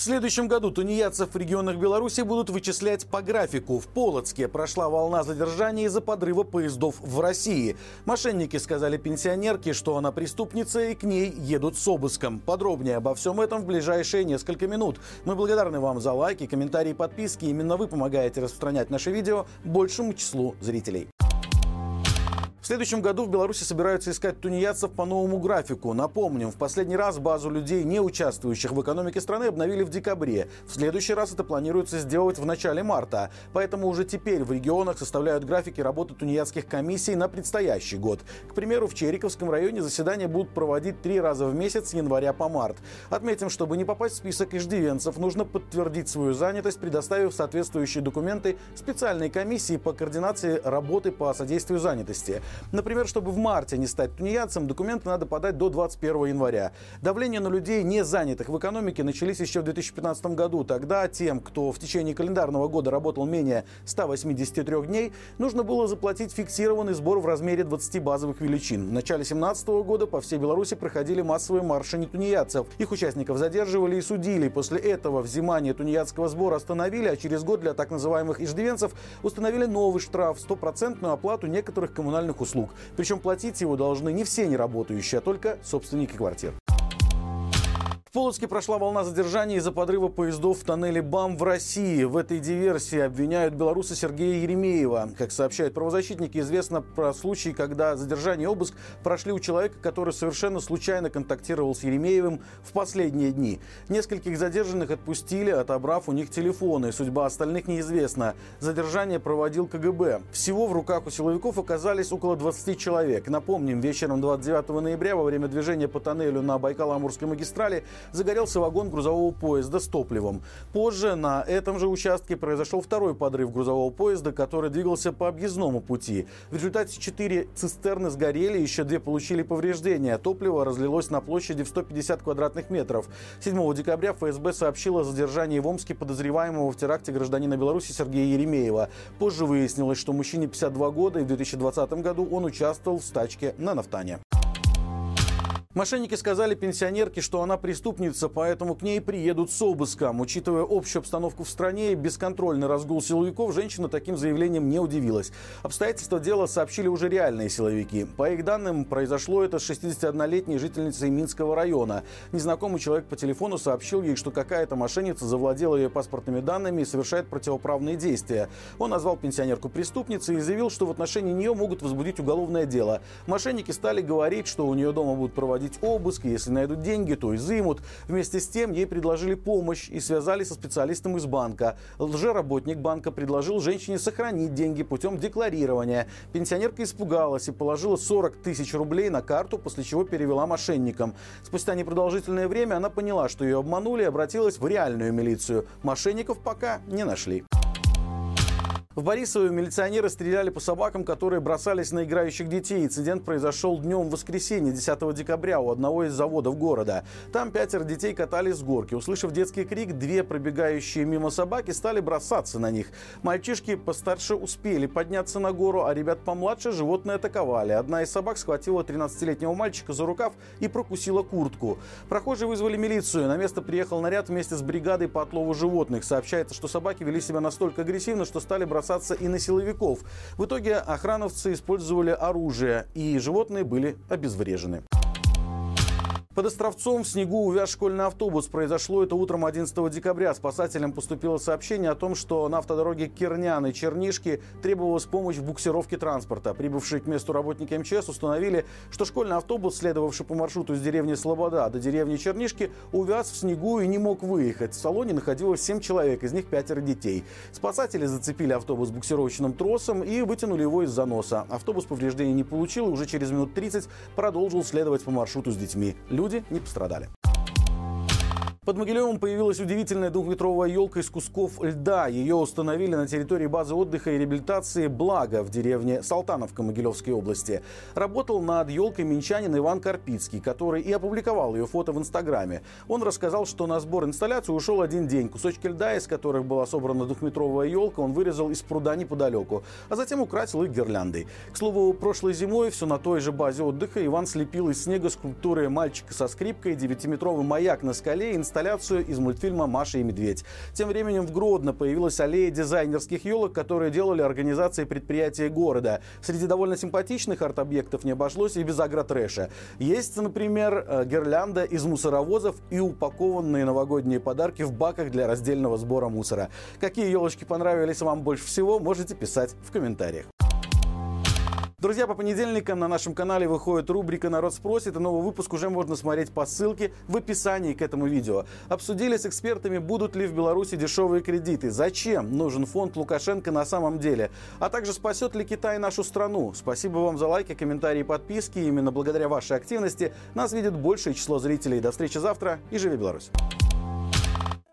В следующем году тунеядцев в регионах Беларуси будут вычислять по графику. В Полоцке прошла волна задержаний из-за подрыва поездов в России. Мошенники сказали пенсионерке, что она преступница и к ней едут с обыском. Подробнее обо всем этом в ближайшие несколько минут. Мы благодарны вам за лайки, комментарии, подписки. Именно вы помогаете распространять наше видео большему числу зрителей. Следующем году в Беларуси собираются искать тунеядцев по новому графику. Напомним, в последний раз базу людей, не участвующих в экономике страны, обновили в декабре. В следующий раз это планируется сделать в начале марта. Поэтому уже теперь в регионах составляют графики работы тунеядских комиссий на предстоящий год. К примеру, в Чериковском районе заседания будут проводить три раза в месяц с января по март. Отметим, чтобы не попасть в список иждивенцев, нужно подтвердить свою занятость, предоставив соответствующие документы специальной комиссии по координации работы по содействию занятости. Например, чтобы в марте не стать тунеядцем, документы надо подать до 21 января. Давление на людей, не занятых в экономике, начались еще в 2015 году. Тогда тем, кто в течение календарного года работал менее 183 дней, нужно было заплатить фиксированный сбор в размере 20 базовых величин. В начале 2017 года по всей Беларуси проходили массовые марши нетунеядцев. Их участников задерживали и судили. После этого взимание тунеядского сбора остановили, а через год для так называемых иждивенцев установили новый штраф – стопроцентную оплату некоторых коммунальных услуг. Причем платить его должны не все неработающие, а только собственники квартир. В Полоцке прошла волна задержаний из-за подрыва поездов в тоннеле БАМ в России. В этой диверсии обвиняют белоруса Сергея Еремеева. Как сообщают правозащитники, известно про случай, когда задержание и обыск прошли у человека, который совершенно случайно контактировал с Еремеевым в последние дни. Нескольких задержанных отпустили, отобрав у них телефоны. Судьба остальных неизвестна. Задержание проводил КГБ. Всего в руках у силовиков оказались около 20 человек. Напомним, вечером 29 ноября во время движения по тоннелю на Байкало-Амурской магистрали загорелся вагон грузового поезда с топливом. Позже на этом же участке произошел второй подрыв грузового поезда, который двигался по объездному пути. В результате четыре цистерны сгорели, еще две получили повреждения. Топливо разлилось на площади в 150 квадратных метров. 7 декабря ФСБ сообщила о задержании в Омске подозреваемого в теракте гражданина Беларуси Сергея Еремеева. Позже выяснилось, что мужчине 52 года и в 2020 году он участвовал в стачке на нафтане. Мошенники сказали пенсионерке, что она преступница, поэтому к ней приедут с обыском. Учитывая общую обстановку в стране и бесконтрольный разгул силовиков, женщина таким заявлением не удивилась. Обстоятельства дела сообщили уже реальные силовики. По их данным, произошло это с 61-летней жительницей Минского района. Незнакомый человек по телефону сообщил ей, что какая-то мошенница завладела ее паспортными данными и совершает противоправные действия. Он назвал пенсионерку преступницей и заявил, что в отношении нее могут возбудить уголовное дело. Мошенники стали говорить, что у нее дома будут проводить проводить обыск, если найдут деньги, то изымут. Вместе с тем ей предложили помощь и связали со специалистом из банка. Лжеработник банка предложил женщине сохранить деньги путем декларирования. Пенсионерка испугалась и положила 40 тысяч рублей на карту, после чего перевела мошенникам. Спустя непродолжительное время она поняла, что ее обманули и обратилась в реальную милицию. Мошенников пока не нашли. В Борисове милиционеры стреляли по собакам, которые бросались на играющих детей. Инцидент произошел днем в воскресенье, 10 декабря, у одного из заводов города. Там пятеро детей катались с горки. Услышав детский крик, две пробегающие мимо собаки стали бросаться на них. Мальчишки постарше успели подняться на гору, а ребят помладше животные атаковали. Одна из собак схватила 13-летнего мальчика за рукав и прокусила куртку. Прохожие вызвали милицию. На место приехал наряд вместе с бригадой по отлову животных. Сообщается, что собаки вели себя настолько агрессивно, что стали бросаться бросаться и на силовиков. В итоге охрановцы использовали оружие, и животные были обезврежены. Под Островцом в снегу увяз школьный автобус. Произошло это утром 11 декабря. Спасателям поступило сообщение о том, что на автодороге Кернян и Чернишки требовалась помощь в буксировке транспорта. Прибывшие к месту работники МЧС установили, что школьный автобус, следовавший по маршруту с деревни Слобода до деревни Чернишки, увяз в снегу и не мог выехать. В салоне находилось 7 человек, из них пятеро детей. Спасатели зацепили автобус буксировочным тросом и вытянули его из заноса. Автобус повреждений не получил и уже через минут 30 продолжил следовать по маршруту с детьми люди не пострадали. Под Могилевым появилась удивительная двухметровая елка из кусков льда. Ее установили на территории базы отдыха и реабилитации «Благо» в деревне Салтановка Могилевской области. Работал над елкой минчанин Иван Карпицкий, который и опубликовал ее фото в Инстаграме. Он рассказал, что на сбор инсталляции ушел один день. Кусочки льда, из которых была собрана двухметровая елка, он вырезал из пруда неподалеку, а затем украсил их гирляндой. К слову, прошлой зимой все на той же базе отдыха Иван слепил из снега скульптуры мальчика со скрипкой, девятиметровый маяк на скале, инсталляцию из мультфильма «Маша и медведь». Тем временем в Гродно появилась аллея дизайнерских елок, которые делали организации предприятий города. Среди довольно симпатичных арт-объектов не обошлось и без агротрэша. Есть, например, э, гирлянда из мусоровозов и упакованные новогодние подарки в баках для раздельного сбора мусора. Какие елочки понравились вам больше всего, можете писать в комментариях. Друзья, по понедельникам на нашем канале выходит рубрика «Народ спросит», и новый выпуск уже можно смотреть по ссылке в описании к этому видео. Обсудили с экспертами, будут ли в Беларуси дешевые кредиты, зачем нужен фонд Лукашенко на самом деле, а также спасет ли Китай нашу страну. Спасибо вам за лайки, комментарии и подписки. Именно благодаря вашей активности нас видит большее число зрителей. До встречи завтра и живи Беларусь!